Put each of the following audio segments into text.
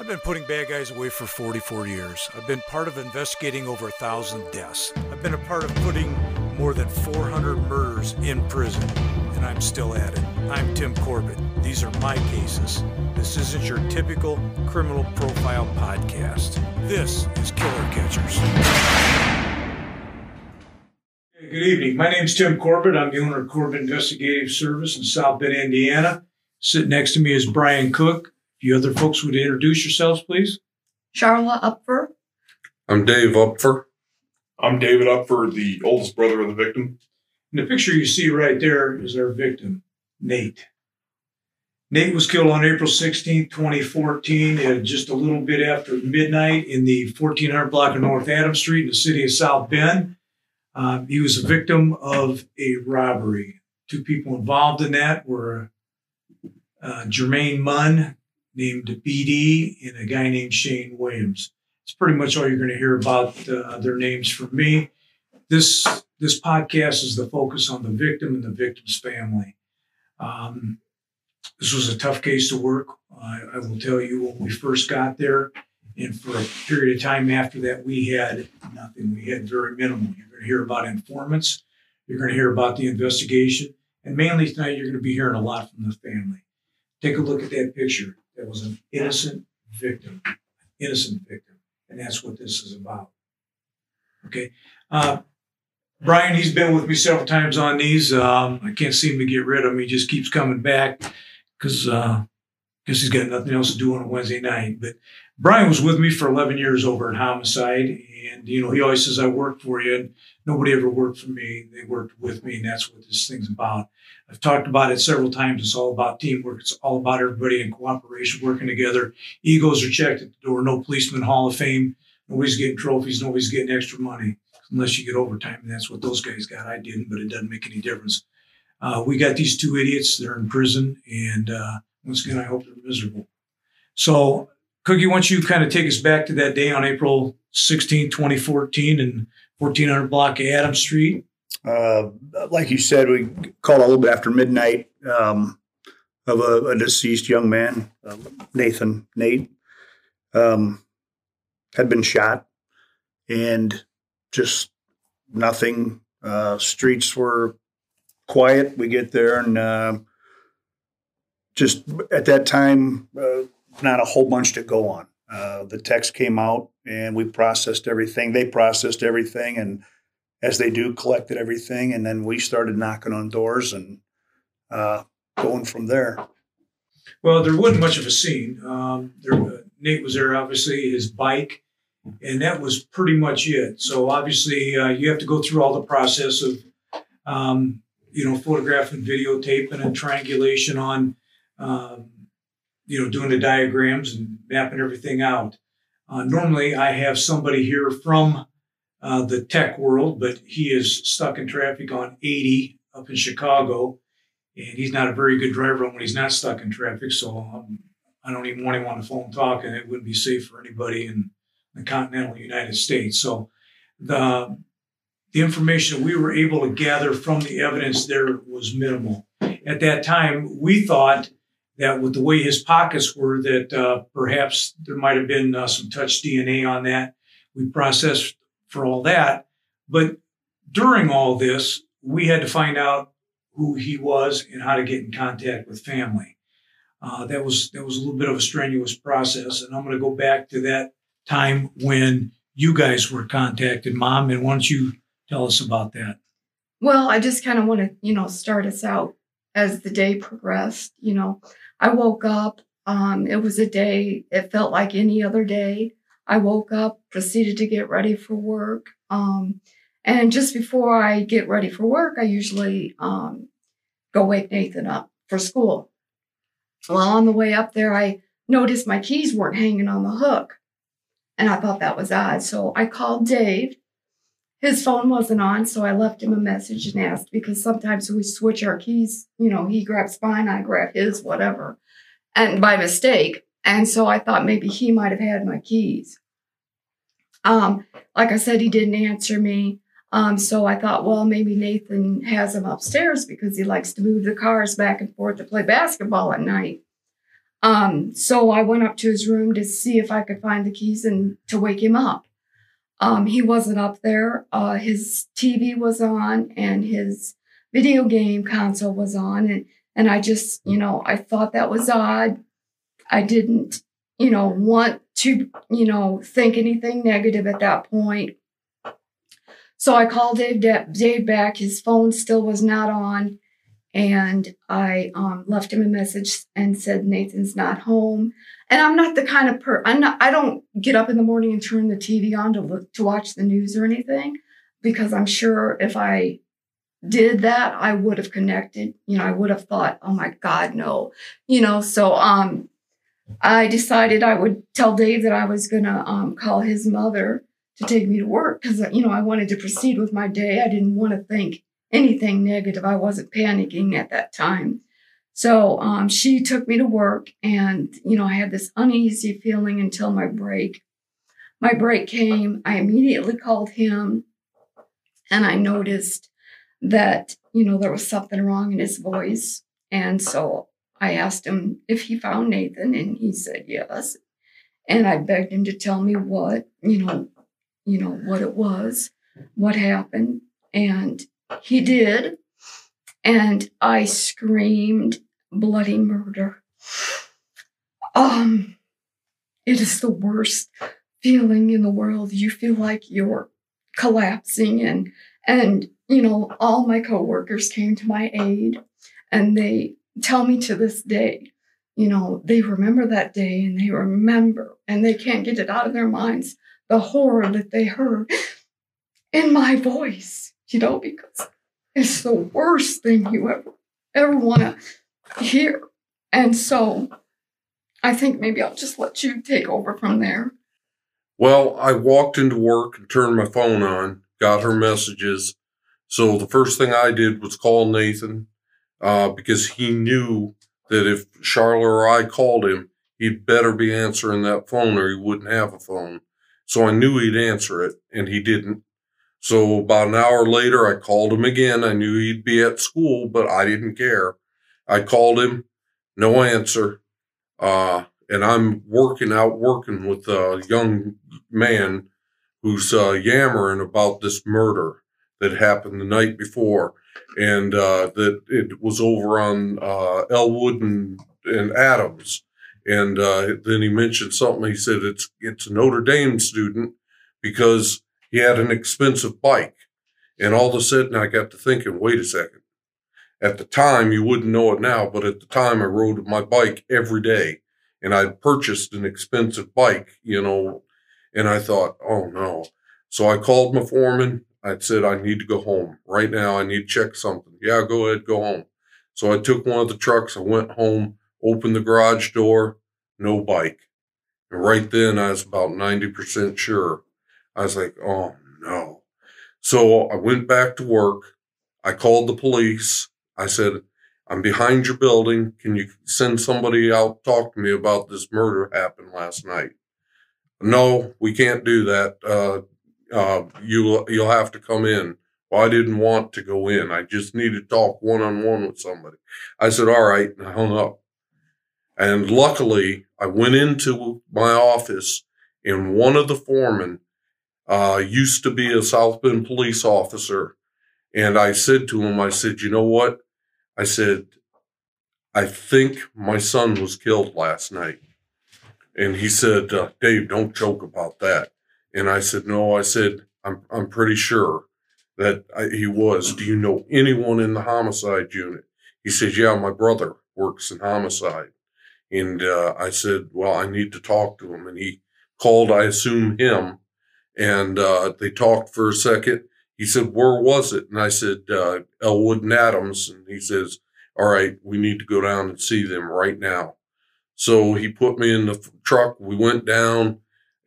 I've been putting bad guys away for 44 years. I've been part of investigating over a thousand deaths. I've been a part of putting more than 400 murders in prison, and I'm still at it. I'm Tim Corbett. These are my cases. This isn't your typical criminal profile podcast. This is Killer Catchers. Good evening. My name is Tim Corbett. I'm the owner of Corbett Investigative Service in South Bend, Indiana. Sitting next to me is Brian Cook. If you other folks would introduce yourselves, please. Charlotte Upfer. I'm Dave Upfer. I'm David Upfer, the oldest brother of the victim. And the picture you see right there is our victim, Nate. Nate was killed on April 16, 2014, at just a little bit after midnight in the 1400 block of North Adams Street in the city of South Bend. Uh, he was a victim of a robbery. Two people involved in that were uh, Jermaine Munn, named BD, and a guy named Shane Williams. It's pretty much all you're going to hear about uh, their names from me. This this podcast is the focus on the victim and the victim's family. Um, this was a tough case to work. I, I will tell you when we first got there, and for a period of time after that, we had nothing. We had very minimal. You're going to hear about informants. You're going to hear about the investigation. And mainly tonight, you're going to be hearing a lot from the family. Take a look at that picture. That was an innocent victim, innocent victim. And that's what this is about. Okay. Uh, Brian, he's been with me several times on these. Um, I can't seem to get rid of him. He just keeps coming back because uh, he's got nothing else to do on a Wednesday night. But Brian was with me for 11 years over at Homicide. And, you know, he always says, I work for you. And nobody ever worked for me. They worked with me. And that's what this thing's about. I've talked about it several times. It's all about teamwork. It's all about everybody in cooperation, working together. Egos are checked at the door. No policeman hall of fame. Nobody's getting trophies. Nobody's getting extra money unless you get overtime. And that's what those guys got. I didn't, but it doesn't make any difference. Uh, we got these two idiots. They're in prison. And uh, once again, I hope they're miserable. So, Cookie, why don't you kind of take us back to that day on April 16, 2014, in 1400 block of Adams Street? Uh, like you said, we called a little bit after midnight um, of a, a, deceased young man, uh, Nathan Nate, um, had been shot, and just nothing. Uh, streets were quiet. We get there, and uh, just at that time, uh, not a whole bunch to go on. Uh, the text came out, and we processed everything. They processed everything, and as they do, collected everything, and then we started knocking on doors and uh, going from there. Well, there wasn't much of a scene. Um, there, uh, Nate was there, obviously, his bike, and that was pretty much it. So obviously, uh, you have to go through all the process of, um, you know, photographing, videotaping, and triangulation on, um, you know, doing the diagrams and mapping everything out. Uh, normally, I have somebody here from uh, the tech world, but he is stuck in traffic on 80 up in Chicago. And he's not a very good driver when he's not stuck in traffic. So um, I don't even want him on the phone talking. It wouldn't be safe for anybody in the continental United States. So the, the information we were able to gather from the evidence there was minimal. At that time, we thought that with the way his pockets were, that uh, perhaps there might have been uh, some touch DNA on that. We processed for all that. But during all this, we had to find out who he was and how to get in contact with family. Uh, that was that was a little bit of a strenuous process, and I'm going to go back to that time when you guys were contacted, Mom. And why don't you tell us about that? Well, I just kind of want to, you know, start us out as the day progressed. You know, I woke up. Um, it was a day. It felt like any other day. I woke up, proceeded to get ready for work. Um, and just before I get ready for work, I usually um, go wake Nathan up for school. Well, on the way up there, I noticed my keys weren't hanging on the hook. And I thought that was odd. So I called Dave. His phone wasn't on, so I left him a message and asked because sometimes we switch our keys. You know, he grabs mine, I grab his, whatever. And by mistake, and so I thought maybe he might have had my keys. Um, like I said, he didn't answer me. Um, so I thought, well, maybe Nathan has him upstairs because he likes to move the cars back and forth to play basketball at night. Um, so I went up to his room to see if I could find the keys and to wake him up. Um, he wasn't up there. Uh, his TV was on and his video game console was on. And, and I just, you know, I thought that was odd. I didn't, you know, want to, you know, think anything negative at that point. So I called Dave, Dave back. His phone still was not on. And I um, left him a message and said, Nathan's not home. And I'm not the kind of per, I'm not, I don't get up in the morning and turn the TV on to look, to watch the news or anything, because I'm sure if I did that, I would have connected. You know, I would have thought, oh my God, no. You know, so um, I decided I would tell Dave that I was going to um, call his mother to take me to work because, you know, I wanted to proceed with my day. I didn't want to think anything negative. I wasn't panicking at that time. So um, she took me to work, and, you know, I had this uneasy feeling until my break. My break came. I immediately called him, and I noticed that, you know, there was something wrong in his voice. And so I asked him if he found Nathan, and he said yes. And I begged him to tell me what, you know, you know, what it was, what happened. And he did. And I screamed bloody murder. Um, it is the worst feeling in the world. You feel like you're collapsing and and you know, all my coworkers came to my aid and they tell me to this day, you know, they remember that day and they remember and they can't get it out of their minds the horror that they heard in my voice, you know, because it's the worst thing you ever ever want to hear. And so I think maybe I'll just let you take over from there. Well, I walked into work and turned my phone on, got her messages, so the first thing I did was call Nathan uh, because he knew that if Charlotte or I called him, he'd better be answering that phone or he wouldn't have a phone. So I knew he'd answer it and he didn't. So about an hour later, I called him again. I knew he'd be at school, but I didn't care. I called him, no answer. Uh, and I'm working out, working with a young man who's uh, yammering about this murder that happened the night before, and uh, that it was over on uh, Elwood and, and Adams. And uh, then he mentioned something. He said it's it's a Notre Dame student because he had an expensive bike. And all of a sudden, I got to thinking, wait a second. At the time, you wouldn't know it now, but at the time, I rode my bike every day, and I purchased an expensive bike, you know. And I thought, oh no. So I called my foreman I said, I need to go home right now. I need to check something. Yeah, go ahead, go home. So I took one of the trucks. I went home, opened the garage door, no bike. And right then I was about 90% sure. I was like, oh no. So I went back to work. I called the police. I said, I'm behind your building. Can you send somebody out talk to me about this murder happened last night? No, we can't do that. Uh, uh, you you'll have to come in. Well, I didn't want to go in. I just needed to talk one on one with somebody. I said, all right, and I hung up. And luckily, I went into my office, and one of the foremen uh, used to be a South Bend police officer. And I said to him, I said, you know what? I said, I think my son was killed last night. And he said, uh, Dave, don't joke about that. And I said, no, I said, I'm, I'm pretty sure that I, he was. Do you know anyone in the homicide unit? He says, yeah, my brother works in homicide. And uh, I said, well, I need to talk to him. And he called, I assume him, and uh, they talked for a second. He said, where was it? And I said, uh, Elwood and Adams. And he says, all right, we need to go down and see them right now. So he put me in the truck. We went down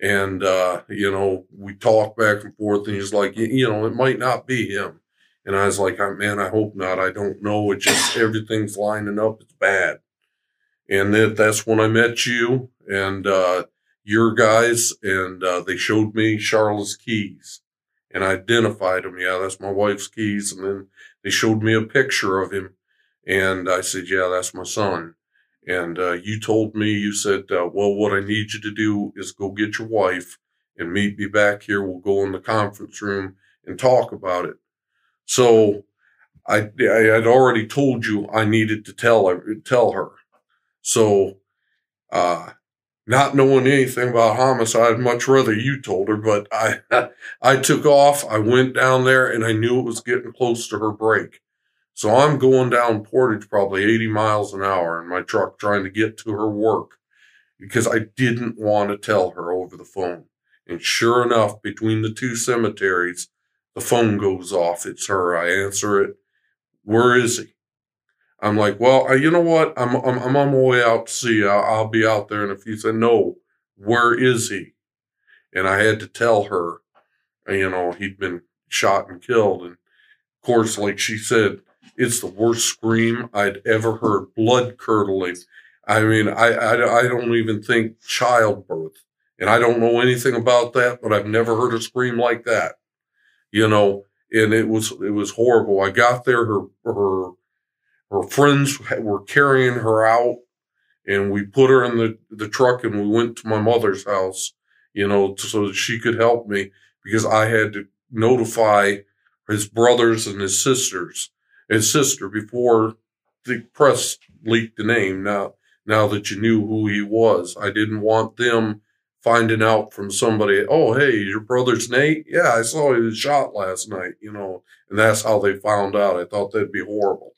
and, uh, you know, we talked back and forth and he's like, you know, it might not be him. And I was like, man, I hope not. I don't know. It just, everything's lining up. It's bad. And that, that's when I met you and, uh, your guys and, uh, they showed me Charlotte's keys and I identified him. Yeah, that's my wife's keys. And then they showed me a picture of him and I said, yeah, that's my son. And uh, you told me, you said, uh, well, what I need you to do is go get your wife and meet me back here. We'll go in the conference room and talk about it. So I, I had already told you I needed to tell her, tell her. So, uh, not knowing anything about homicide, I'd much rather you told her, but I, I took off. I went down there and I knew it was getting close to her break. So I'm going down Portage probably 80 miles an hour in my truck trying to get to her work because I didn't want to tell her over the phone. And sure enough, between the two cemeteries, the phone goes off. It's her. I answer it. Where is he? I'm like, well, uh, you know what? I'm, I'm, I'm on my way out to see you. I'll, I'll be out there in a few. Said, no, where is he? And I had to tell her, you know, he'd been shot and killed. And of course, like she said, it's the worst scream I'd ever heard, blood curdling. I mean, I, I, I don't even think childbirth. And I don't know anything about that, but I've never heard a scream like that. You know, and it was, it was horrible. I got there, her, her, her friends were carrying her out and we put her in the, the truck and we went to my mother's house, you know, so that she could help me because I had to notify his brothers and his sisters his sister before the press leaked the name. Now, now that you knew who he was, I didn't want them finding out from somebody, oh, hey, your brother's Nate? Yeah, I saw he was shot last night, you know, and that's how they found out. I thought that'd be horrible,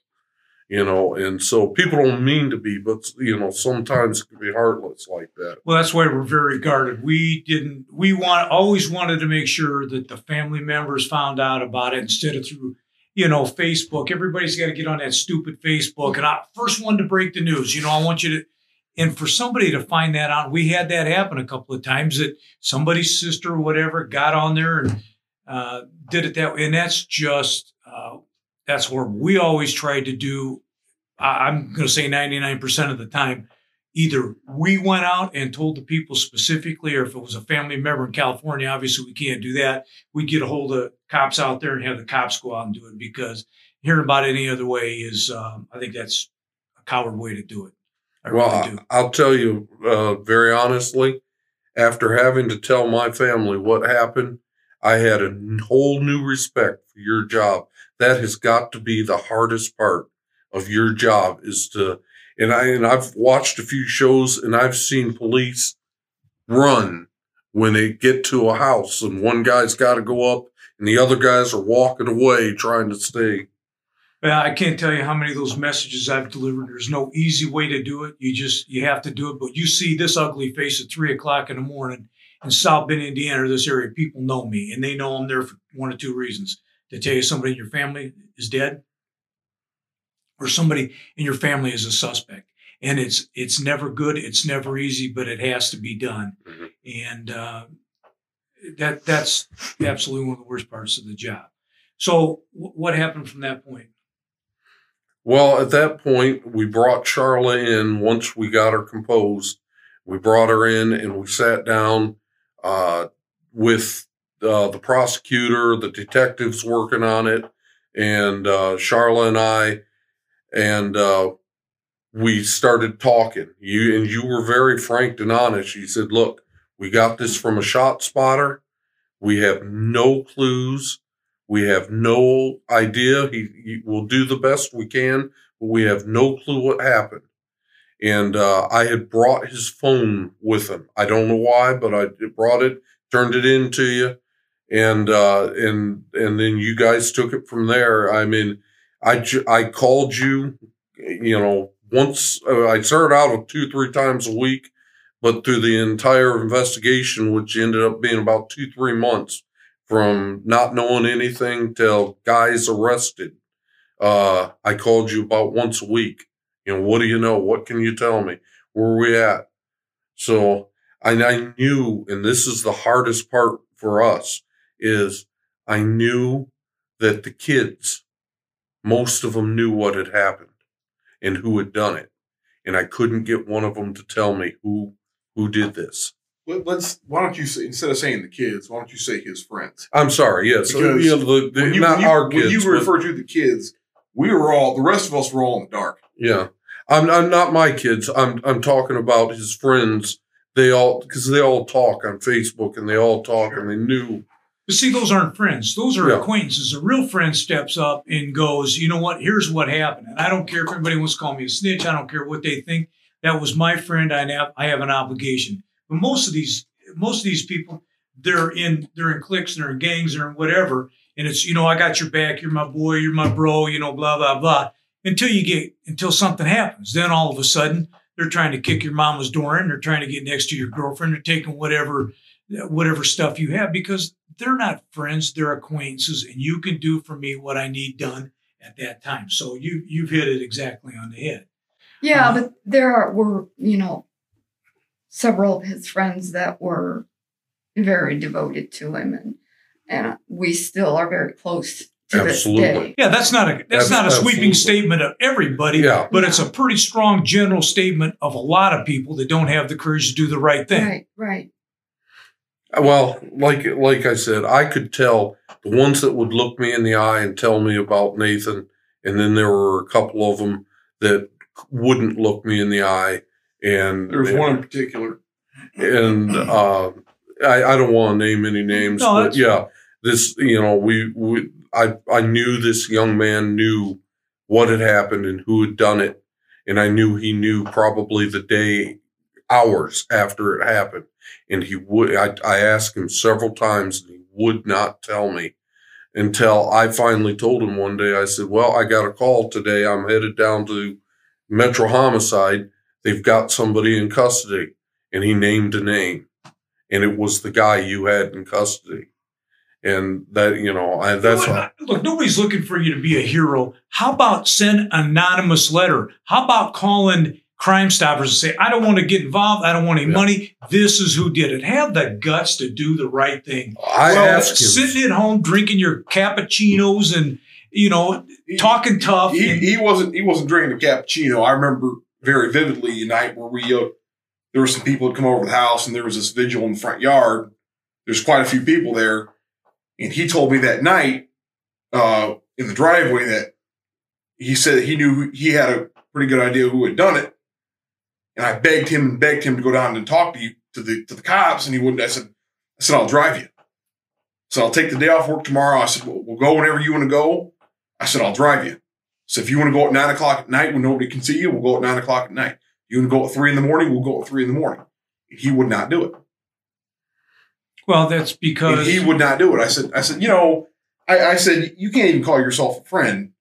you know, and so people don't mean to be, but, you know, sometimes it can be heartless like that. Well, that's why we're very guarded. We didn't, we want, always wanted to make sure that the family members found out about it instead of through you know, Facebook. Everybody's got to get on that stupid Facebook. And I first one to break the news. You know, I want you to, and for somebody to find that out, we had that happen a couple of times that somebody's sister or whatever got on there and uh, did it that way. And that's just, uh, that's where we always tried to do. I'm going to say 99% of the time, either we went out and told the people specifically, or if it was a family member in California, obviously we can't do that. We'd get a hold of cops out there and have the cops go out and do it because hearing about any other way is, um, I think that's a coward way to do it. I well, really do. I'll tell you uh, very honestly, after having to tell my family what happened, I had a whole new respect for your job. That has got to be the hardest part of your job is to and I and I've watched a few shows and I've seen police run when they get to a house and one guy's got to go up and the other guys are walking away trying to stay. I can't tell you how many of those messages I've delivered. There's no easy way to do it. You just you have to do it. But you see this ugly face at three o'clock in the morning in South Bend, Indiana, this area. People know me, and they know I'm there for one or two reasons: to tell you somebody in your family is dead, or somebody in your family is a suspect. And it's it's never good. It's never easy, but it has to be done. Mhm. And uh, that that's absolutely one of the worst parts of the job. So, w- what happened from that point? Well, at that point, we brought Charla in once we got her composed. We brought her in and we sat down uh, with uh, the prosecutor, the detectives working on it, and uh, Charla and I, and uh, we started talking. You and you were very frank and honest. You said, "Look, we got this from a shot spotter. We have no clues. We have no idea. He, he will do the best we can, but we have no clue what happened." And uh, I had brought his phone with him. I don't know why, but I brought it, turned it in to you, and uh, and and then you guys took it from there. I mean, I I called you, you know, once. Uh, I started out with two three times a week, but through the entire investigation, which ended up being about two three months, from not knowing anything till guys arrested, uh, I called you about once a week. You know, what do you know? What can you tell me? Where are we at? So I, I knew, and this is the hardest part for us, is I knew that the kids, most of them knew what had happened and who had done it. And I couldn't get one of them to tell me who, who did this. Let, us Why don't you say instead of saying the kids, why don't you say his friends? I'm sorry. Yes. Because you know, the, the, you, not you, our when you refer to the kids, we were all the rest of us were all in the dark. Yeah. I'm, I'm not my kids. I'm I'm talking about his friends. They all because they all talk on Facebook and they all talk and they knew. But see, those aren't friends. Those are Yeah. acquaintances. A real friend steps up and goes, you know what? Here's what happened. And I don't care if anybody wants to call me a snitch. I don't care what they think. That was my friend. I have, I have an obligation. But most of these, most of these people, they're in, they're in cliques, they're in gangs, they're in whatever. And it's, you know, I got your back. You're my boy. You're my bro. You know, blah blah blah. Until you get, until something happens, then all of a sudden they're trying to kick your mama's door in. They're trying to get next to your girlfriend. They're taking whatever, whatever stuff you have because they're not friends, they're acquaintances, and you can do for me what I need done at that time. So you you've hit it exactly on the head. Yeah, Uh-huh. but there are, were, you know, several of his friends that were very devoted to him, and and we still are very close to Absolutely. this day. Yeah, that's not a that's Abs- not a sweeping absolutely. statement of everybody, Yeah. but it's a pretty strong general statement of a lot of people that don't have the courage to do the right thing. Right, right. Well, like like I said, I could tell the ones that would look me in the eye and tell me about Nathan, and then there were a couple of them that wouldn't look me in the eye. And There was one in particular. and uh, I, I don't want to name any names, No, but yeah, this you know we, we I I knew this young man knew what had happened and who had done it, and I knew he knew probably the day hours after it happened, and he would I I asked him several times and he would not tell me until I finally told him one day. I said, "Well, I got a call today. I'm headed down to Metro Homicide. They've got somebody in custody." and he named a name, and it was the guy you had in custody, and that you know I, that's Look, look, nobody's looking for you to be a hero. How about send anonymous letter? How about calling Crime Stoppers and say, I don't want to get involved. I don't want any Yeah. money. This is who did it. Have the guts to do the right thing. I well, asked him. sitting at home drinking your cappuccinos and you know He- talking tough. He, and- he wasn't he wasn't drinking a cappuccino. I remember very vividly a night where we uh, there were some people that come over the house and there was this vigil in the front yard. There's quite a few people there, and he told me that night uh, in the driveway that he said he knew he had a pretty good idea who had done it, and I begged him and begged him to go down and talk to you to the to the cops, and he wouldn't. I said, I said I'll drive you. So I'll take the day off work tomorrow. I said we'll, we'll go whenever you want to go. I said I'll drive you. So if you want to go at nine o'clock at night when nobody can see you, we'll go at nine o'clock at night. You want to go at three in the morning, we'll go at three in the morning. He would not do it. well, that's And because he would not do it. I said, I said, you know, I, I said, you can't even call yourself a friend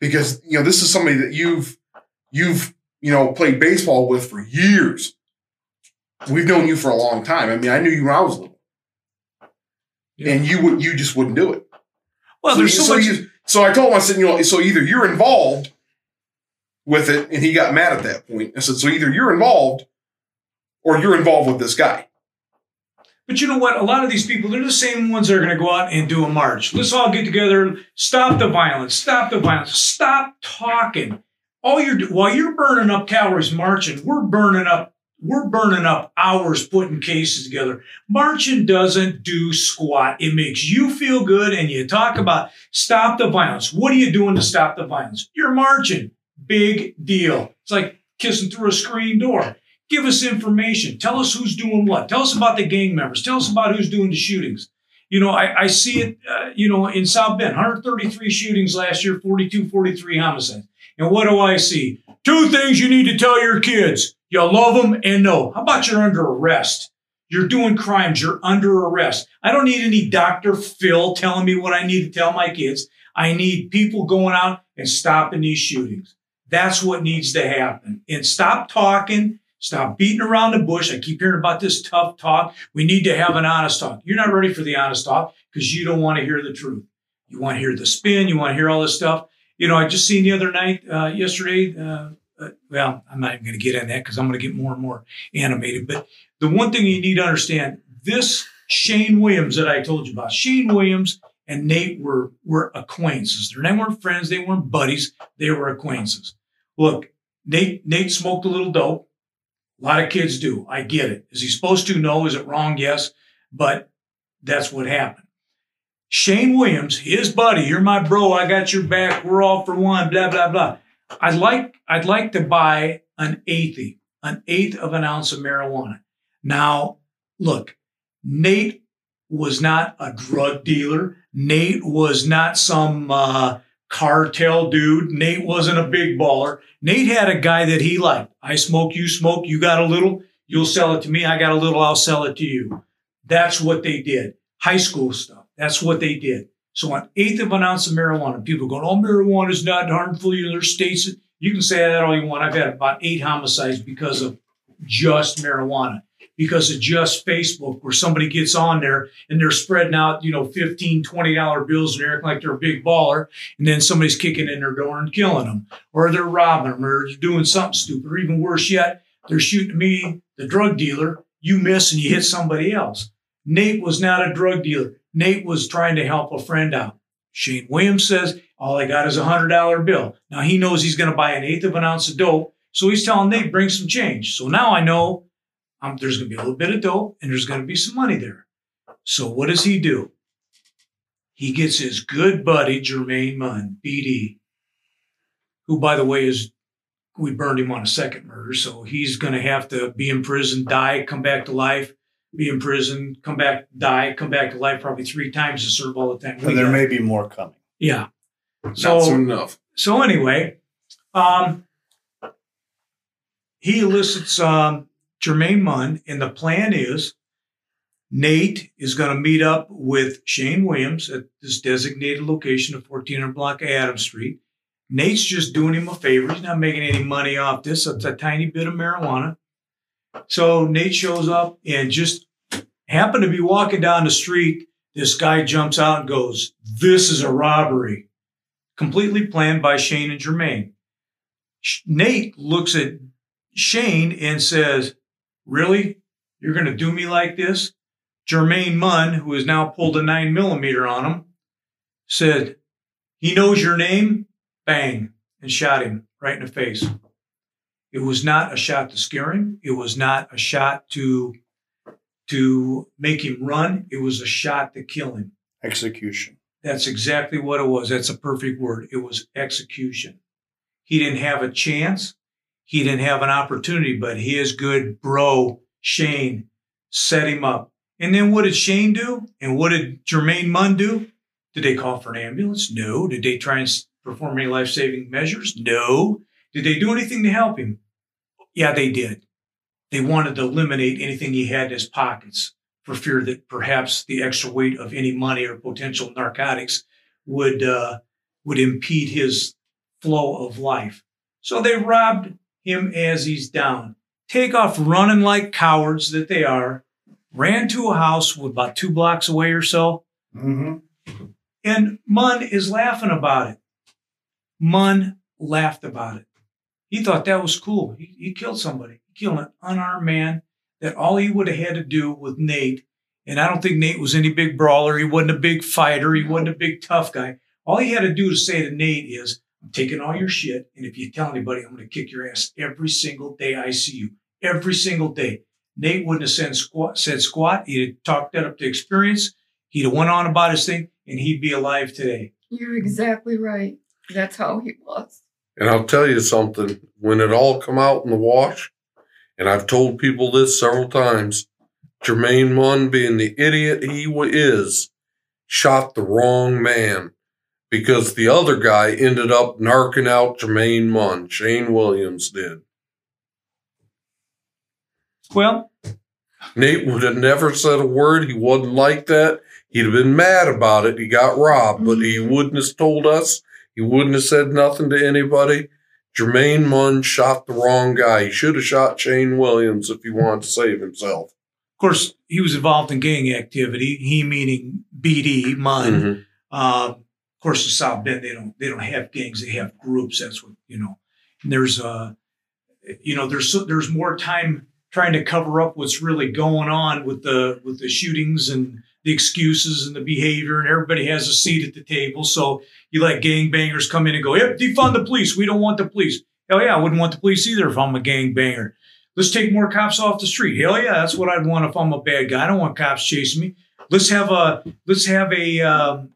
because you know this is somebody that you've you've you know played baseball with for years. We've known you for a long time. I mean, I knew you when I was little, Yeah. and you would you just wouldn't do it. well, so, there's you- so, so, much. you- so I told him, I said, you know, so either you're involved with it, and he got mad at that point. I said, so either you're involved or you're involved with this guy. But you know what? A lot of these people, they're the same ones that are going to go out and do a march. Let's all get together. And stop the violence. Stop the violence. Stop talking. All you're while you're burning up calories marching, we're burning up. We're burning up hours putting cases together. Marching doesn't do squat. It makes you feel good, and you talk about stop the violence. What are you doing to stop the violence? You're marching. Big deal. It's like kissing through a screen door. Give us information. Tell us who's doing what. Tell us about the gang members. Tell us about who's doing the shootings. You know, I, I see it, uh, you know, in South Bend, 133 shootings last year, 42, 43 homicides. And what do I see? Two things you need to tell your kids. You love them and no. How about you're under arrest? You're doing crimes. You're under arrest. I don't need any Dr. Phil telling me what I need to tell my kids. I need people going out and stopping these shootings. That's what needs to happen. And stop talking. Stop beating around the bush. I keep hearing about this tough talk. We need to have an honest talk. You're not ready for the honest talk because you don't want to hear the truth. You want to hear the spin. You want to hear all this stuff. You know, I just seen the other night, uh, yesterday. Uh, uh, well, I'm not even going to get in that because I'm going to get more and more animated. But the one thing you need to understand: this Shane Williams that I told you about, Shane Williams and Nate were were acquaintances. They weren't friends. They weren't buddies. They were acquaintances. Look, Nate Nate smoked a little dope. A lot of kids do. I get it. Is he supposed to? No. Is it wrong? Yes. But that's what happened. Shane Williams, his buddy, you're my bro. I got your back. We're all for one. Blah blah blah. I'd like I'd like to buy an eighth, an eighth of an ounce of marijuana. Now, look, Nate was not a drug dealer. Nate was not some uh, cartel dude. Nate wasn't a big baller. Nate had a guy that he liked. I smoke, you smoke, you got a little, you'll sell it to me. I got a little, I'll sell it to you. That's what they did. High school stuff. That's what they did. So an eighth of an ounce of marijuana, people going, oh, marijuana is not harmful. You know, there's states. You can say that all you want. I've had about eight homicides because of just marijuana because of just Facebook, where somebody gets on there and they're spreading out, you know, 15, $20 bills and they're acting like they're a big baller. And then somebody's kicking in their door and killing them, or they're robbing them, or doing something stupid, or even worse yet, they're shooting me, the drug dealer. You miss and you hit somebody else. Nate was not a drug dealer. Nate was trying to help a friend out. Shane Williams says, all I got is a hundred dollar bill. Now he knows he's going to buy an eighth of an ounce of dope. So he's telling Nate, bring some change. So now I know um, there's going to be a little bit of dope and there's going to be some money there. So what does he do? He gets his good buddy, Jermaine Munn, BD, who, by the way, is we burned him on a second murder. So he's going to have to be in prison, die, come back to life, be in prison, come back, die, come back to life probably three times to serve all the time. And there may be more coming. Yeah. Not soon enough. So anyway, um, he elicits um, Jermaine Munn, and the plan is Nate is going to meet up with Shane Williams at this designated location of 1400 block of Adams Street. Nate's just doing him a favor. He's not making any money off this. It's a tiny bit of marijuana. So Nate shows up and just happened to be walking down the street. This guy jumps out and goes, This is a robbery. Completely planned by Shane and Jermaine. Nate looks at Shane and says, Really? You're going to do me like this? Jermaine Munn, who has now pulled a nine millimeter on him, said, He knows your name? Bang, and shot him right in the face. It was not a shot to scare him. It was not a shot to to make him run. It was a shot to kill him. Execution. That's exactly what it was. That's a perfect word. It was execution. He didn't have a chance. He didn't have an opportunity, but his good bro, Shane, set him up. And then what did Shane do? And what did Jermaine Munn do? Did they call for an ambulance? No. Did they try and perform any life saving measures? No. Did they do anything to help him? Yeah, they did. They wanted to eliminate anything he had in his pockets for fear that perhaps the extra weight of any money or potential narcotics would uh, would impede his flow of life. So they robbed him as he's down. Take off running like cowards that they are. Ran to a house with about two blocks away or so. Mm-hmm. And Munn is laughing about it. Munn laughed about it. He thought that was cool. He, he killed somebody. He killed an unarmed man that all he would have had to do with Nate, and I don't think Nate was any big brawler. He wasn't a big fighter. He wasn't a big tough guy. All he had to do to say to Nate is, I'm taking all your shit, and if you tell anybody, I'm going to kick your ass every single day I see you. Every single day. Nate wouldn't have said squat, said squat. He'd have talked that up to experience. He'd have went on about his thing, and he'd be alive today. You're exactly right. That's how he was. And I'll tell you something, when it all come out in the wash, and I've told people this several times, Jermaine Munn, being the idiot he is, shot the wrong man because the other guy ended up narking out Jermaine Munn. Shane Williams did. Well, Nate would have never said a word. He wasn't like that. He'd have been mad about it. He got robbed, but he mm-hmm. wouldn't have told us. He wouldn't have said nothing to anybody. Jermaine Munn shot the wrong guy. He should have shot Shane Williams if he wanted to save himself. Of course, he was involved in gang activity. He meaning BD Munn. Mhm. Uh, of course, in South Bend, they don't they don't have gangs. They have groups. That's what you know. And there's uh, you know, there's so- there's more time trying to cover up what's really going on with the with the shootings and the excuses and the behavior, and everybody has a seat at the table. So you let gangbangers come in and go, "Yep, defund the police. We don't want the police." Hell yeah, I wouldn't want the police either if I'm a gangbanger. Let's take more cops off the street. Hell yeah, that's what I'd want if I'm a bad guy. I don't want cops chasing me. Let's have a let's have a um,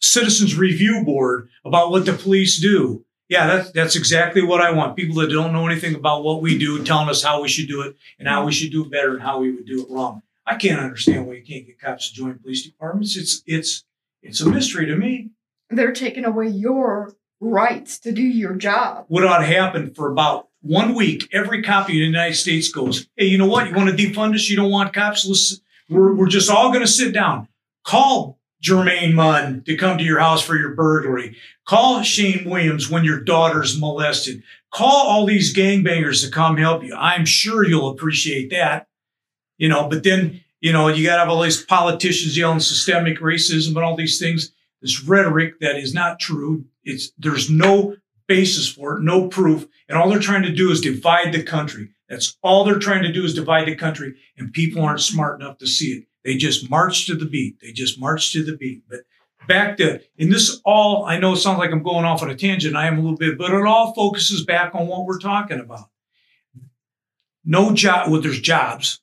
citizens review board about what the police do. Yeah, that's that's exactly what I want. People that don't know anything about what we do telling us how we should do it and how we should do it better and how we would do it wrong. I can't understand why you can't get cops to join police departments. It's it's it's a mystery to me. They're taking away your rights to do your job. What ought to happen for about one week, every cop in the United States goes, Hey, you know what? You want to defund us? You don't want cops? Let's, we're, we're just all going to sit down. Call Jermaine Munn to come to your house for your burglary. Call Shane Williams when your daughter's molested. Call all these gangbangers to come help you. I'm sure you'll appreciate that. You know, but then, you know, you got to have all these politicians yelling systemic racism and all these things, this rhetoric that is not true. It's, there's no basis for it, no proof. And all they're trying to do is divide the country. That's all they're trying to do is divide the country. And people aren't smart enough to see it. They just march to the beat. They just march to the beat. But back to, and this all, I know it sounds like I'm going off on a tangent. I am a little bit, but it all focuses back on what we're talking about. No job, well, there's jobs.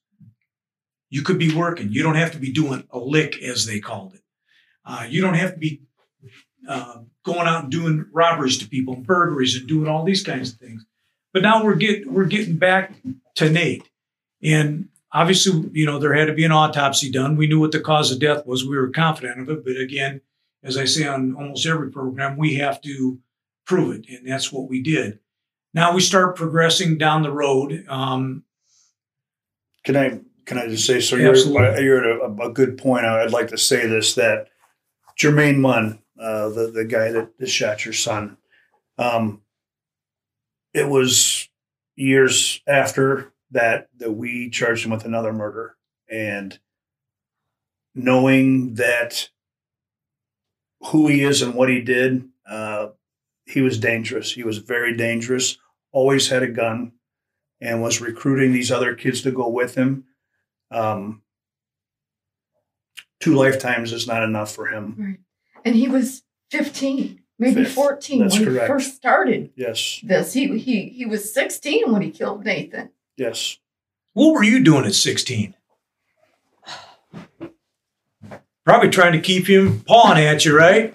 You could be working. You don't have to be doing a lick, as they called it. Uh, you don't have to be uh, going out and doing robberies to people and burglaries and doing all these kinds of things. But now we're get we're getting back to Nate, and obviously, you know, there had to be an autopsy done. We knew what the cause of death was. We were confident of it, but again, as I say on almost every program, we have to prove it, and that's what we did. Now we start progressing down the road. Um, Can I can I just say so? You're, Absolutely. you're at a, a good point. I'd like to say this that Jermaine Munn, uh, the the guy that, that shot your son, um, it was years after that that we charged him with another murder, and knowing that who he is and what he did, uh, he was dangerous. He was very dangerous. Always had a gun, and was recruiting these other kids to go with him. Um, two lifetimes is not enough for him. Right. And he was 15, maybe Fif- 14 that's when correct. he first started Yes, this. He, he, he was 16 when he killed Nathan. yes. what were you doing at 16? Probably trying to keep him pawing at you, right?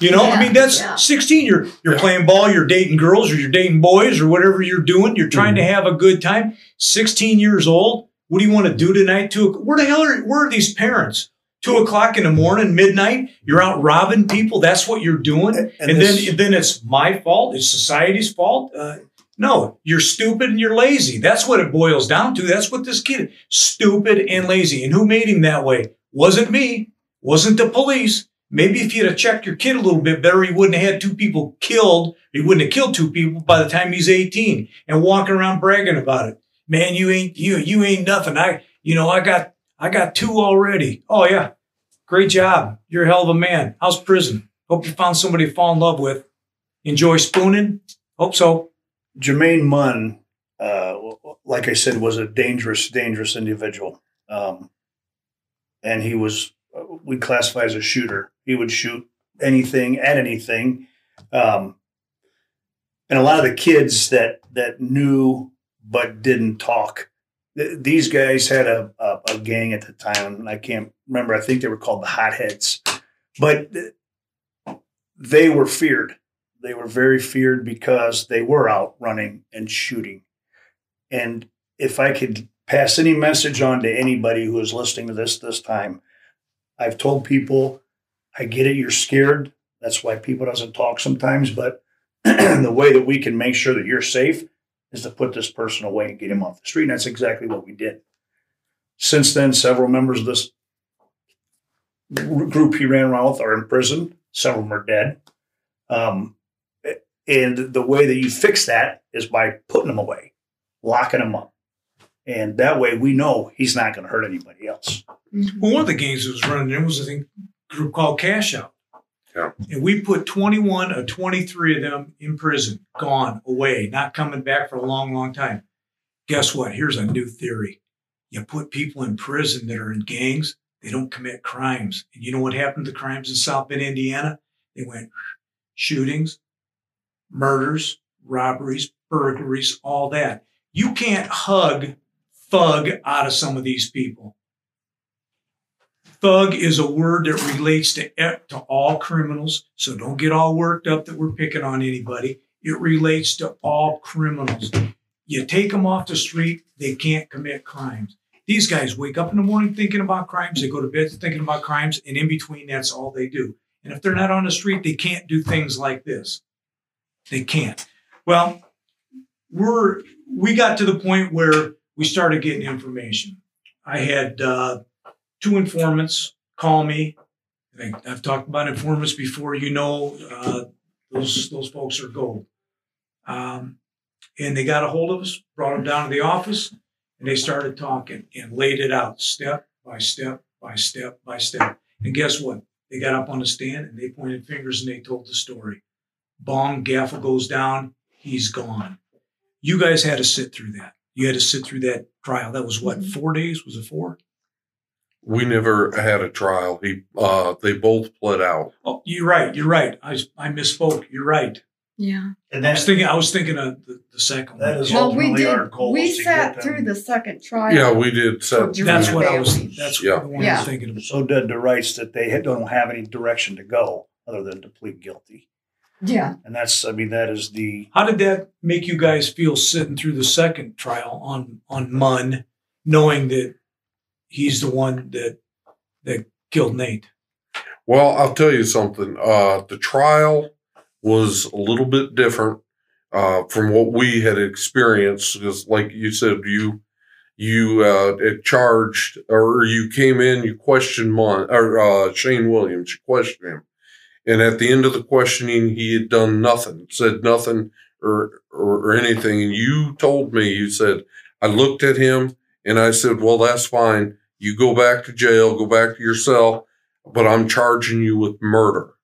You know, I mean, that's yeah. 16. You're you're playing ball, you're dating girls, or you're dating boys, or whatever you're doing. You're trying to have a good time. 16 years old. What do you want to do tonight? Two. Where the hell are where are these parents? Two o'clock in the morning, midnight. You're out robbing people. That's what you're doing. And- And, and this- then then it's my fault. It's society's fault. Uh, no, you're stupid and you're lazy. That's what it boils down to. That's what this kid stupid and lazy. And who made him that way? Wasn't me. Wasn't the police. Maybe if you'd have checked your kid a little bit better, he wouldn't have had two people killed. He wouldn't have killed two people by the time he's 18 and walking around bragging about it. Man, you ain't you you ain't nothing. I you know I got I got two already. Oh yeah, great job. You're a hell of a man. How's prison? Hope you found somebody to fall in love with. Enjoy spooning. Hope so. Jermaine Munn, uh, like I said, was a dangerous, dangerous individual. Um, and he was, uh, we classify as a shooter. He would shoot anything at anything. Um, and a lot of the kids that, that knew but didn't talk, th- these guys had a, a, a gang at the time. And I can't remember. I think they were called the Hotheads. But th- they were feared they were very feared because they were out running and shooting. And if I could pass any message on to anybody who is listening to this this time, I've told people, I get it, you're scared. That's why people doesn't talk sometimes, but the way that we can make sure that you're safe is to put this person away and get him off the street. And that's exactly what we did. Since then, several members of this group he ran around with are in prison. Several of them are dead. Um, and the way that you fix that is by putting them away, locking them up. And that way we know he's not going to hurt anybody else. Well, one of the games that was running there was a thing group called Cash Out. Yeah. And we put 21 or 23 of them in prison, gone, away, not coming back for a long, long time. Guess what? Here's a new theory. You put people in prison that are in gangs, they don't commit crimes. And you know what happened to crimes in South Bend, Indiana? They went shootings, murders, robberies, burglaries, all that. You can't hug thug out of some of these people. Thug is a word that relates to to all criminals. So don't get all worked up that we're picking on anybody. It relates to all criminals. You take them off the street, they can't commit crimes. These guys wake up in the morning thinking about crimes. They go to bed thinking about crimes, and in between, that's all they do. And if they're not on the street, they can't do things like this. They can't. Well, we're we got to the point where we started getting information. I had uh, two informants call me. I I've talked about informants before. You know, uh, those those folks are gold. Um, and they got a hold of us, brought them down to the office, and they started talking and laid it out step by step by step by step. And guess what? They got up on the stand and they pointed fingers and they told the story. Bong gaffle goes down, he's gone. You guys had to sit through that. You had to sit through that trial. That was what, Mhm. four days? Was it four? We never had a trial. He, uh, they both pled out. Oh, you're right. You're right. I, I misspoke. You're right. Yeah. And I was that's thinking. I was thinking of the, the second That one. is Well, we ultimately did. our goal We is to sat get through the second trial. Yeah, we did set. For That's what I was. Bailey. That's Yeah. the one I Yeah. was thinking of. so dead to rights that they ha- don't have any direction to go other than to plead guilty. Yeah. And that's, I mean, that is the How did that make you guys feel sitting through the second trial on on Munn, knowing that he's the one that that killed Nate? Well, I'll tell you something. Uh, the trial was a little bit different uh, from what we had experienced. Because, like you said, you you uh, charged or you came in, you questioned Munn or uh, Shane Williams. You questioned him, and at the end of the questioning, he had done nothing, said nothing or or, or anything. And you told me, you said, I looked at him and I said, well, that's fine. You go back to jail, go back to your cell but I'm charging you with murder.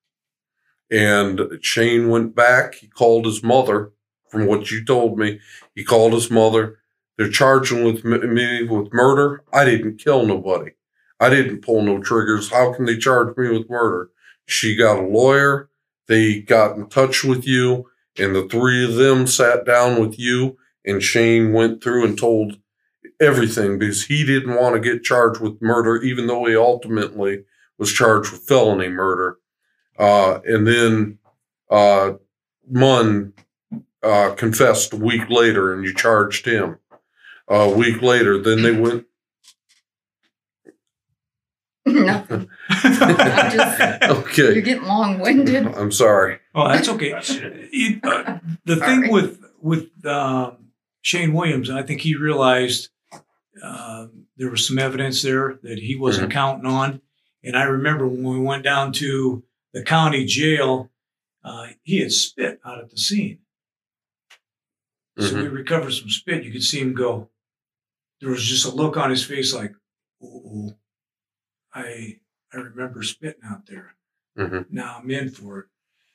And Shane went back. He called his mother, from what you told me. He called his mother. They're charging with me with murder. I didn't kill nobody. I didn't pull no triggers. How can they charge me with murder? She got a lawyer. They got in touch with you, and the three of them sat down with you. And Shane went through and told everything because he didn't want to get charged with murder, even though he ultimately was charged with felony murder. Uh, and then uh, Munn uh, confessed a week later, and you charged him. a week later, then they went. Nothing. I'm just- You're getting long winded. I'm sorry. Oh, that's okay. It, uh, the thing with with um, Shane Williams, I think he realized um there was some evidence there that he wasn't counting on. And I remember when we went down to the county jail, uh, he had spit out at the scene. So we recovered some spit. You could see him go. There was just a look on his face like, "Oh, I I remember spitting out there. Mhm. Now I'm in for it."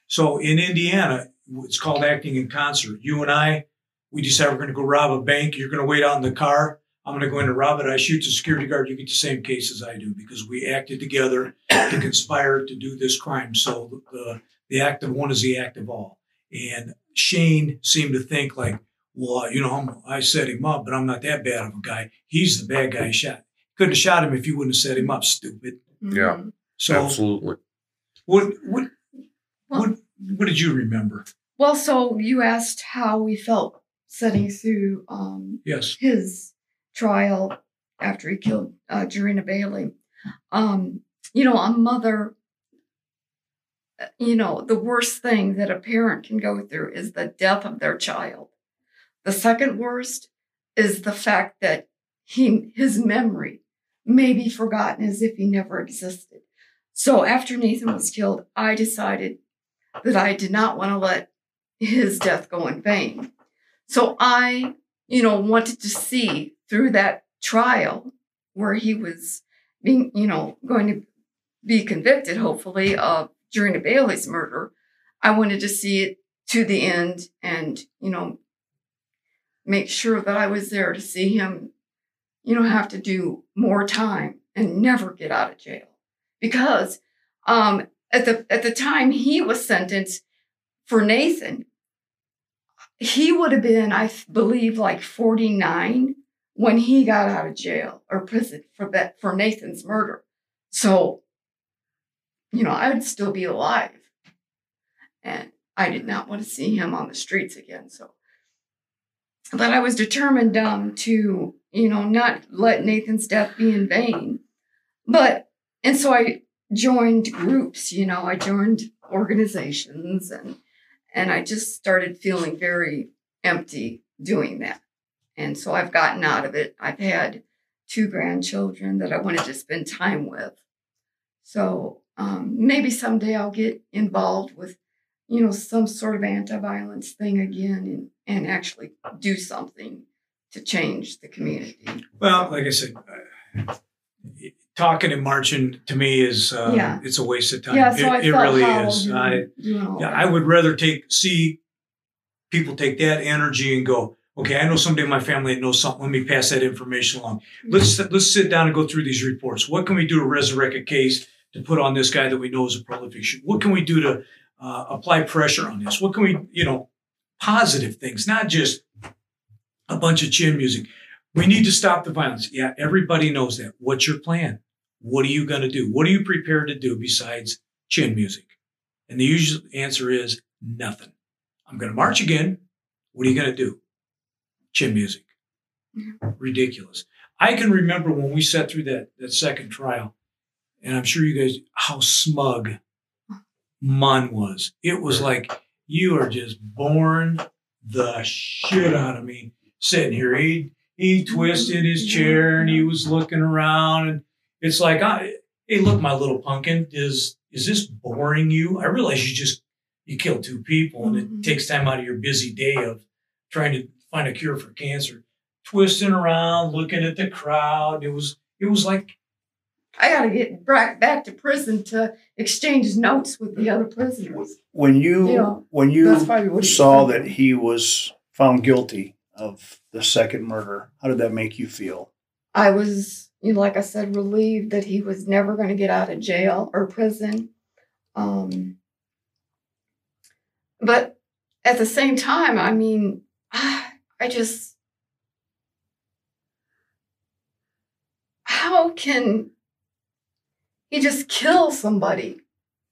So in Indiana, it's called acting in concert. You and I, we decide we're going to go rob a bank. You're going to wait out in the car. I'm going to go in and rob it. I shoot the security guard. You get the same case as I do because we acted together to conspire to do this crime. So the the act of one is the act of all. And Shane seemed to think like, well, you know, I'm, I set him up, but I'm not that bad of a guy. He's the bad guy. He shot. Couldn't have shot him if you wouldn't have set him up, stupid. Yeah. Mhm. So Absolutely. what what Well- what what did you remember? Well, so you asked how we felt setting through um, Yes. his trial after he killed uh, Jarena Bailey. Um, you know, a mother, you know, the worst thing that a parent can go through is the death of their child. The second worst is the fact that he his memory may be forgotten as if he never existed. So after Nathan was killed, I decided that I did not want to let his death go in vain. So I, you know, wanted to see through that trial where he was being, you know, going to be convicted, hopefully, of during Bailey's murder. I wanted to see it to the end and, you know, make sure that I was there to see him, you know, have to do more time and never get out of jail. Because um, at the at the time he was sentenced for Nathan, he would have been, I believe, like 49 when he got out of jail or prison for that for Nathan's murder. So, you know, I would still be alive. And I did not want to see him on the streets again. So, but I was determined um, to, you know, not let Nathan's death be in vain. But, and so I joined groups, you know, I joined organizations and, and I just started feeling very empty doing that. And so I've gotten out of it. I've had two grandchildren that I wanted to spend time with. So um, maybe someday I'll get involved with, you know, some sort of anti-violence thing again and, and actually do something to change the community. Well, like I said, uh, talking and marching to me is uh, Yeah. it's a waste of time. Yeah, so it, I it really how is. you I, yeah. I would rather take see people take that energy and go, okay, I know somebody in my family that knows something. Let me pass that information along. Let's let's sit down and go through these reports. What can we do to resurrect a case to put on this guy that we know is a prolific shooter? What can we do to uh, apply pressure on this? What can we, you know, positive things, not just a bunch of chin music. We need to stop the violence. Yeah, everybody knows that. What's your plan? What are you going to do? What are you prepared to do besides chin music? And the usual answer is nothing. I'm going to march again. What are you going to do? Chin music. Mm-hmm. Ridiculous. I can remember when we sat through that, that second trial, and I'm sure you guys, how smug Munn was. It was like, you are just boring the shit out of me sitting here. He, he twisted his mm-hmm. chair and he was looking around and it's like, I, hey, look, my little pumpkin, is, is this boring you? I realize you just, you killed two people and it mm-hmm. takes time out of your busy day of trying to find a cure for cancer. Twisting around, looking at the crowd. It was, it was like, I got to get back back to prison to exchange notes with the other prisoners. When you Yeah, when you probably what he saw that he was found guilty of the second murder, how did that make you feel? I was, you know, like I said, relieved that he was never going to get out of jail or prison. Um, but at the same time, I mean, I just, how can he just kill somebody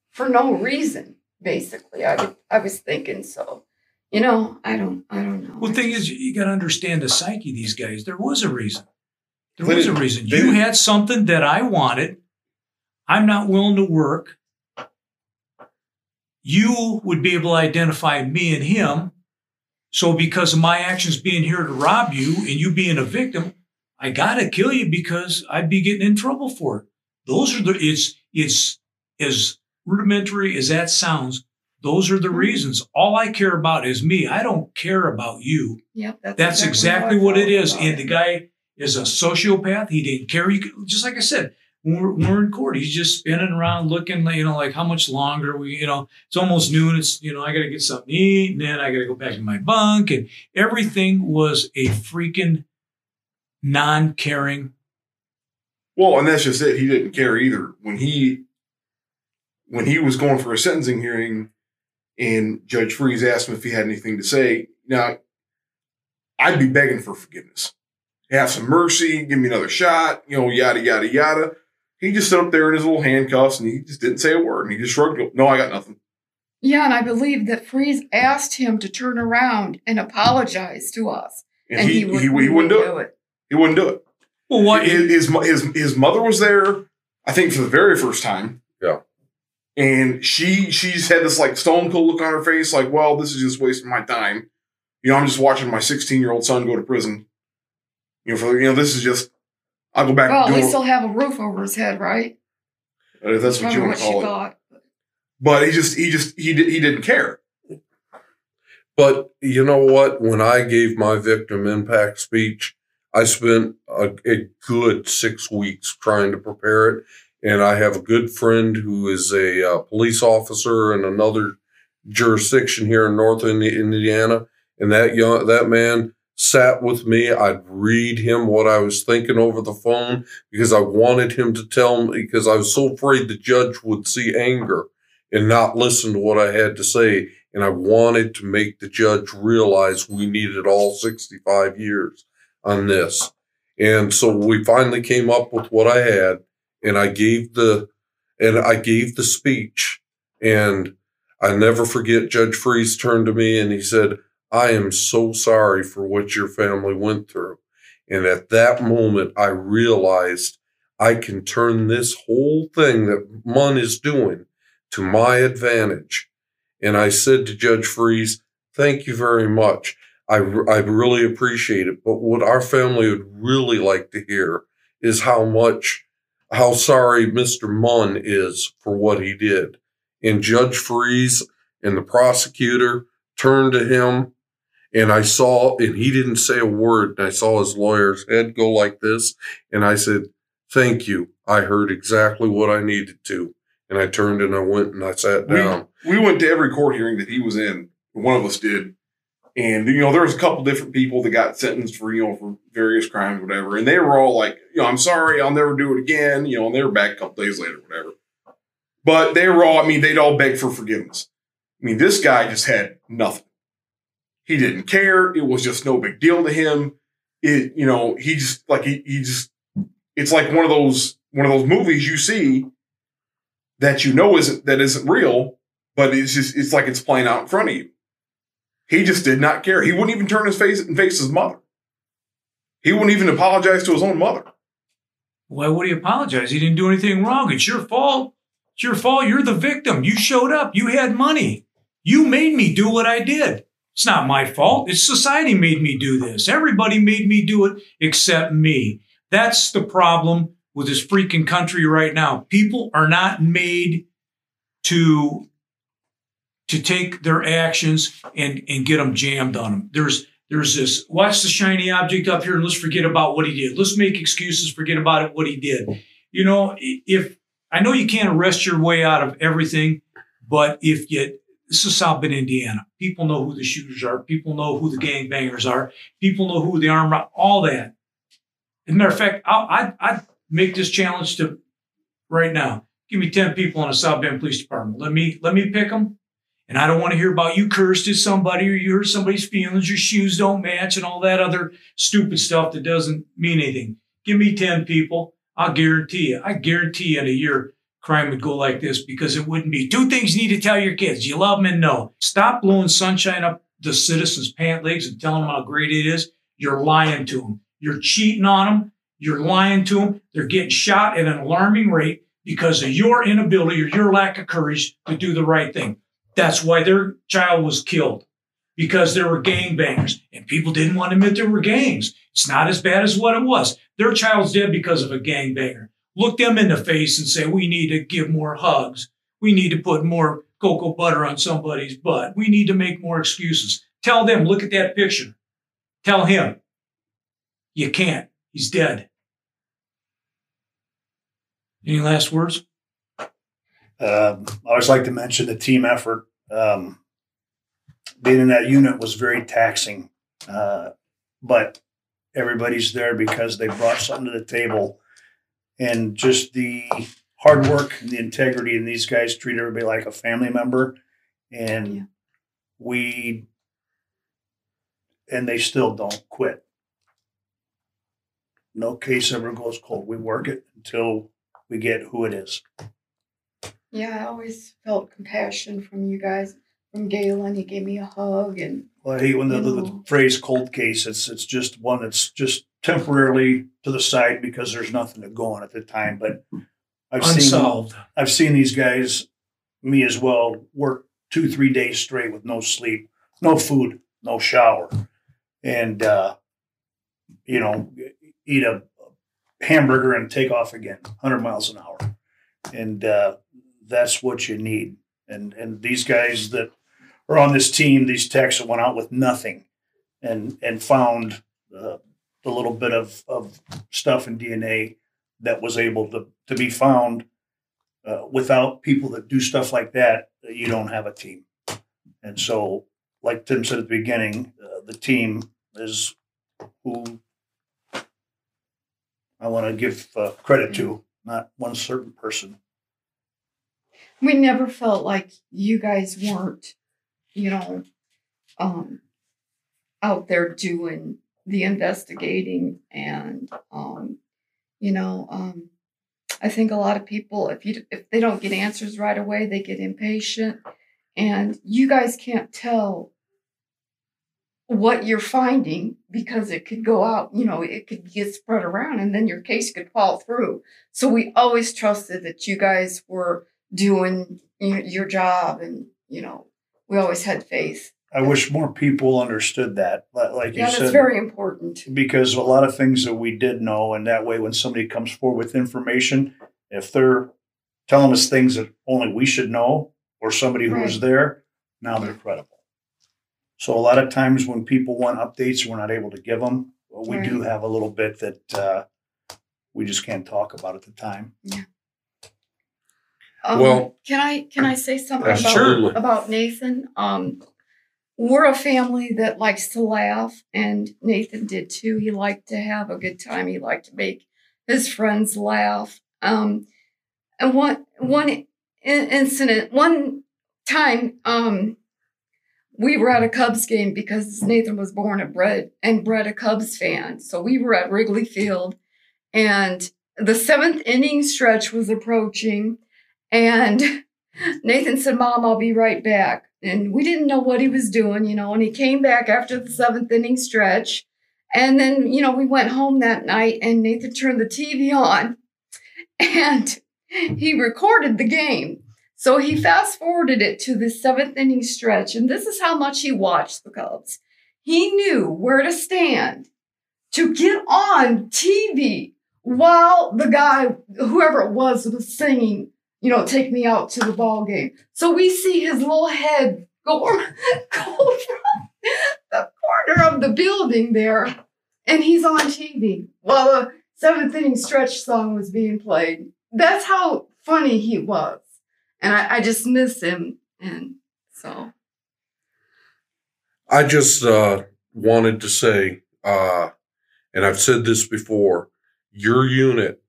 for no reason? Basically, I would, I was thinking so. You know, I don't, I don't know. well, the thing is, you got to understand the psyche of these guys. There was a reason. There was a reason. You had something that I wanted. I'm not willing to work. You would be able to identify me and him. So, because of my actions being here to rob you and you being a victim, I got to kill you because I'd be getting in trouble for it. Those are the, it's, it's as rudimentary as that sounds. Those are the Mhm. reasons. All I care about is me. I don't care about you. Yep, that's, That's how exactly I what it is. And the guy is a sociopath. He didn't care. He could, just like I said, we're, we're in court, he's just spinning around looking, you know, like how much longer we, you know, it's almost noon. It's, you know, I got to get something to eat and then I got to go back to my bunk. And everything was a freaking non caring. Well, and that's just it. He didn't care either. When he when he was going for a sentencing hearing and Judge Freeze asked him if he had anything to say, now I'd be begging for forgiveness. Have some mercy, give me another shot, you know, yada yada yada. He just stood up there in his little handcuffs and he just didn't say a word. And he just shrugged. No, I got nothing. Yeah, and I believe that Freeze asked him to turn around and apologize to us, And, he, he, would- he, wouldn't do it. it. He wouldn't do it. Well, what? his, his his his mother was there, I think, for the very first time. Yeah. And she she's had this like stone cold look on her face, like, well, this is just wasting my time. You know, I'm just watching my 16 year old son go to prison. You know, for you know, this is just I'll go back Well, at least it. he'll have a roof over his head, right? If that's what you want to call it. thought. But he just he just he did he didn't care. But you know what? When I gave my victim impact speech, I spent a, a good six weeks trying to prepare it. And I have a good friend who is a uh, police officer in another jurisdiction here in North Indi- Indiana. And that young, that man sat with me. I'd read him what I was thinking over the phone because I wanted him to tell me because I was so afraid the judge would see anger and not listen to what I had to say and I wanted to make the judge realize we needed all 65 years on this. And so we finally came up with what I had, and I gave the and I gave the speech and I never forget Judge Freeze turned to me and he said, I am so sorry for what your family went through. And at that moment, I realized I can turn this whole thing that Munn is doing to my advantage. And I said to Judge Freeze, thank you very much. I, I really appreciate it. But what our family would really like to hear is how much, how sorry Mr. Munn is for what he did. And Judge Freeze and the prosecutor turned to him and I saw, and he didn't say a word. And I saw his lawyer's head go like this. And I said, thank you. I heard exactly what I needed to. And I turned and I went and I sat We- down. we went to every court hearing that he was in. One of us did. And, you know, there was a couple different people that got sentenced for, you know, for various crimes, whatever. And they were all like, you know, I'm sorry, I'll never do it again. You know, and they were back a couple days later, whatever. But they were all, I mean, they'd all beg for forgiveness. I mean, this guy just had nothing. He didn't care. It was just no big deal to him. It, you know, he just like, he, he just, it's like one of those, one of those movies you see that you know isn't, that isn't real, but it's just, it's like it's playing out in front of you. He just did not care. He wouldn't even turn his face and face his mother. He wouldn't even apologize to his own mother. Why would he apologize? He didn't do anything wrong. It's your fault. It's your fault. You're the victim. You showed up. You had money. You made me do what I did. It's not my fault. It's society made me do this. Everybody made me do it except me. That's the problem with this freaking country right now. People are not made to to take their actions and and get them jammed on them. There's there's this watch the shiny object up here and let's forget about what he did. Let's make excuses, forget about it, what he did. You know, if I know you can't arrest your way out of everything, but if you this is South Bend, Indiana. People know who the shooters are. People know who the gangbangers are. People know who the armed rob- all that. As a matter of fact, I'd, I'd make this challenge to right now. Give me 10 people in a South Bend Police Department. Let me, let me pick them. And I don't want to hear about you cursed at somebody or you hurt somebody's feelings, your shoes don't match and all that other stupid stuff that doesn't mean anything. Give me 10 people. I'll guarantee you, I guarantee you in a year, crime would go like this because it wouldn't be two things you need to tell your kids. You love them and no. Stop blowing sunshine up the citizens' pant legs and telling them how great it is. You're lying to them. You're cheating on them. You're lying to them. They're getting shot at an alarming rate because of your inability or your lack of courage to do the right thing. That's why their child was killed because there were gangbangers and people didn't want to admit there were gangs. It's not as bad as what it was. Their child's dead because of a gangbanger. Look them in the face and say, we need to give more hugs. We need to put more cocoa butter on somebody's butt. We need to make more excuses. Tell them, look at that picture. Tell him, you can't. He's dead. Any last words? Um, I always like to mention the team effort. Um, being in that unit was very taxing, uh, but everybody's there because they brought something to the table, and just the hard work and the integrity. And these guys treat everybody like a family member, and Yeah. we and they still don't quit. No case ever goes cold. We work it until we get who it is. Yeah, I always felt compassion from you guys, from Galen. He gave me a hug, and Well, I hate when the, the, the phrase cold case, it's it's just one that's just temporarily to the side because there's nothing to go on at the time. But I've seen I've seen these guys, me as well, work two, three days straight with no sleep, no food, no shower. And uh, you know, eat a hamburger and take off again, hundred miles an hour. And uh, that's what you need. And and these guys that are on this team, these techs that went out with nothing, and and found uh, the little bit of of stuff in DNA that was able to to be found. Uh, without people that do stuff like that, you don't have a team. And so, like Tim said at the beginning, uh, the team is who I want to give uh, credit to, not one certain person. we never felt like you guys weren't, you know, um, out there doing the investigating and, um, you know, um, I think a lot of people, if you if they don't get answers right away, they get impatient, and you guys can't tell what you're finding because it could go out, you know, it could get spread around, and then your case could fall through. So we always trusted that you guys were doing your, your job, and you know, we always had faith. I wish more people understood that. Li- Like you Yeah, said, that's very important. because a lot of things that we did know, and that way, when somebody comes forward with information, if they're telling us things that only we should know, or somebody who was there, now they're credible. So a lot of times when people want updates, we're not able to give them. We do have a little bit that uh, we just can't talk about at the time. Um, Well- can I can I say something about Absolutely. about Nathan? Um, we're a family that likes to laugh, and Nathan did too. He liked to have a good time. He liked to make his friends laugh. Um, and one one in- incident, one time, um, we were at a Cubs game because Nathan was born and bred and bred a Cubs fan. So we were at Wrigley Field, and the seventh inning stretch was approaching, and Nathan said, Mom, I'll be right back. And we didn't know what he was doing, you know, and he came back after the seventh inning stretch. And then, you know, we went home that night and Nathan turned the TV on and he recorded the game. So he fast forwarded it to the seventh inning stretch. And this is how much he watched the Cubs. He knew where to stand to get on TV while the guy, whoever it was, was singing you know, take me out to the ball game. So we see his little head go, go from the corner of the building there, and he's on TV while the seventh inning stretch song was being played. That's how funny he was. And I, I just miss him. And so, I just uh, wanted to say, uh, and I've said this before, your unit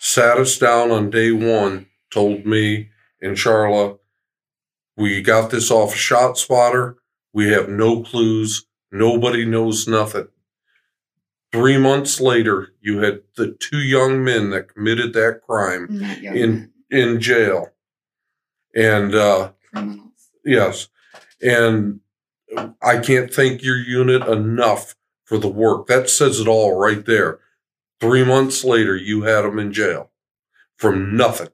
sat us down on day one, told me and Charla, we got this off a shot spotter. We have no clues. Nobody knows nothing. Three months later, you had the two young men that committed that crime In- in jail. And uh, criminals. Yes. And I can't thank your unit enough for the work. That says it all right there. Three months later, you had them in jail from nothing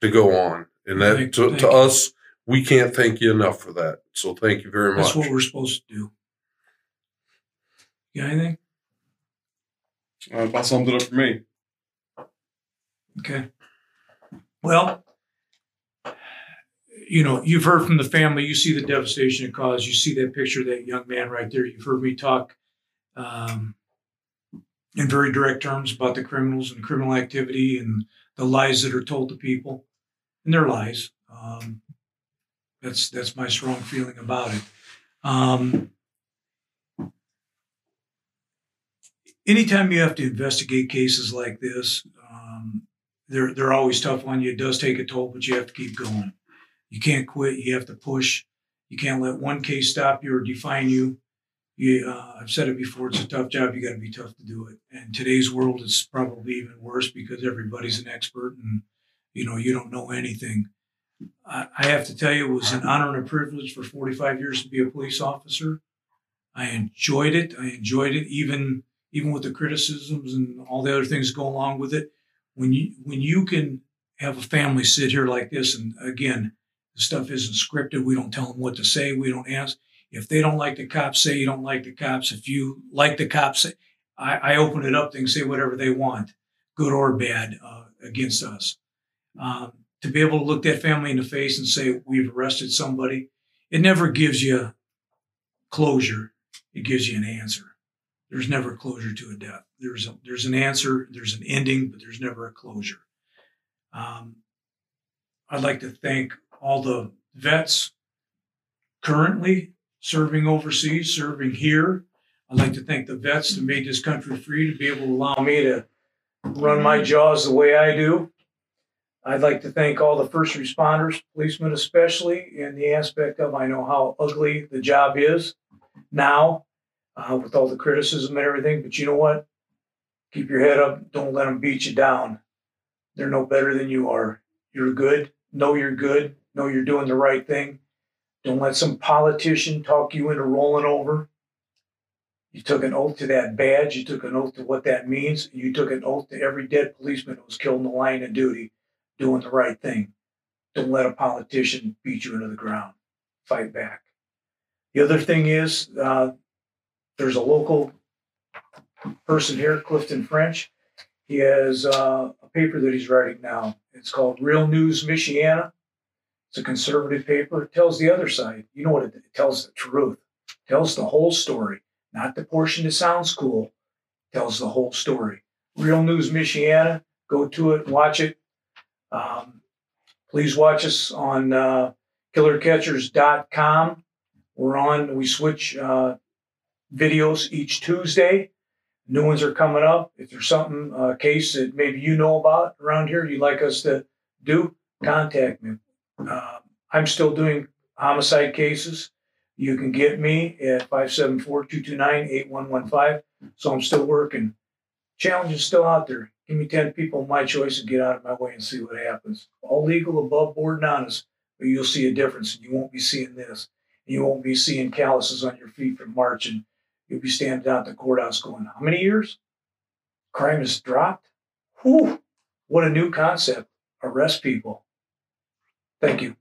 to go on. And that Thank- to, thank to us, we can't thank you enough for that. So thank you very much. That's what we're supposed to do. You got anything? Uh, about summed it up for me. Okay. Well, you know, you've heard from the family. You see the devastation it caused. You see that picture of that young man right there. You've heard me talk um, in very direct terms about the criminals and criminal activity and the lies that are told to people, and they're lies. Um, that's that's my strong feeling about it. Um, anytime you have to investigate cases like this, um, they're they're always tough on you. It does take a toll, but you have to keep going. You can't quit. You have to push. You can't let one case stop you or define you. You, uh, I've said it before. It's a tough job. You got to be tough to do it. And today's world is probably even worse because everybody's an expert, and you know you don't know anything. I, I have to tell you, it was an honor and a privilege for 45 years to be a police officer. I enjoyed it. I enjoyed it, even even with the criticisms and all the other things go along with it. When you when you can have a family sit here like this, and again, the stuff isn't scripted. We don't tell them what to say. We don't ask. If they don't like the cops, say you don't like the cops. If you like the cops, I, I open it up. They can say whatever they want, good or bad, uh, against us. Um, to be able to look that family in the face and say we've arrested somebody, it never gives you closure. It gives you an answer. There's never closure to a death. There's a, there's an answer. There's an ending, but there's never a closure. Um, I'd like to thank all the vets currently serving overseas, serving here. I'd like to thank the vets that made this country free to be able to allow me to run my jaws the way I do. I'd like to thank all the first responders, policemen especially, in the aspect of I know how ugly the job is now uh, with all the criticism and everything. But you know what? Keep your head up. Don't let them beat you down. They're no better than you are. You're good. Know you're good. Know you're doing the right thing. Don't let some politician talk you into rolling over. You took an oath to that badge. You took an oath to what that means. You took an oath to every dead policeman who was killed in the line of duty, doing the right thing. Don't let a politician beat you into the ground. Fight back. The other thing is, uh, there's a local person here, Clifton French. He has uh, a paper that he's writing now. It's called Real News Michiana. It's a conservative paper. It tells the other side. You know what it, it tells the truth. It tells the whole story, not the portion that sounds cool. It tells the whole story. Real News Michiana. Go to it, watch it. Um, please watch us on uh, killercatchers.com. We're on, we switch uh, videos each Tuesday. New ones are coming up. If there's something, a case that maybe you know about around here you'd like us to do, contact me. Uh, I'm still doing homicide cases. You can get me at 574 229 8115. So I'm still working. Challenge is still out there. Give me 10 people my choice and get out of my way and see what happens. All legal, above board, and honest, but you'll see a difference and you won't be seeing this. And You won't be seeing calluses on your feet from marching. You'll be standing out at the courthouse going, How many years? Crime has dropped? Whew, what a new concept. Arrest people. Thank you.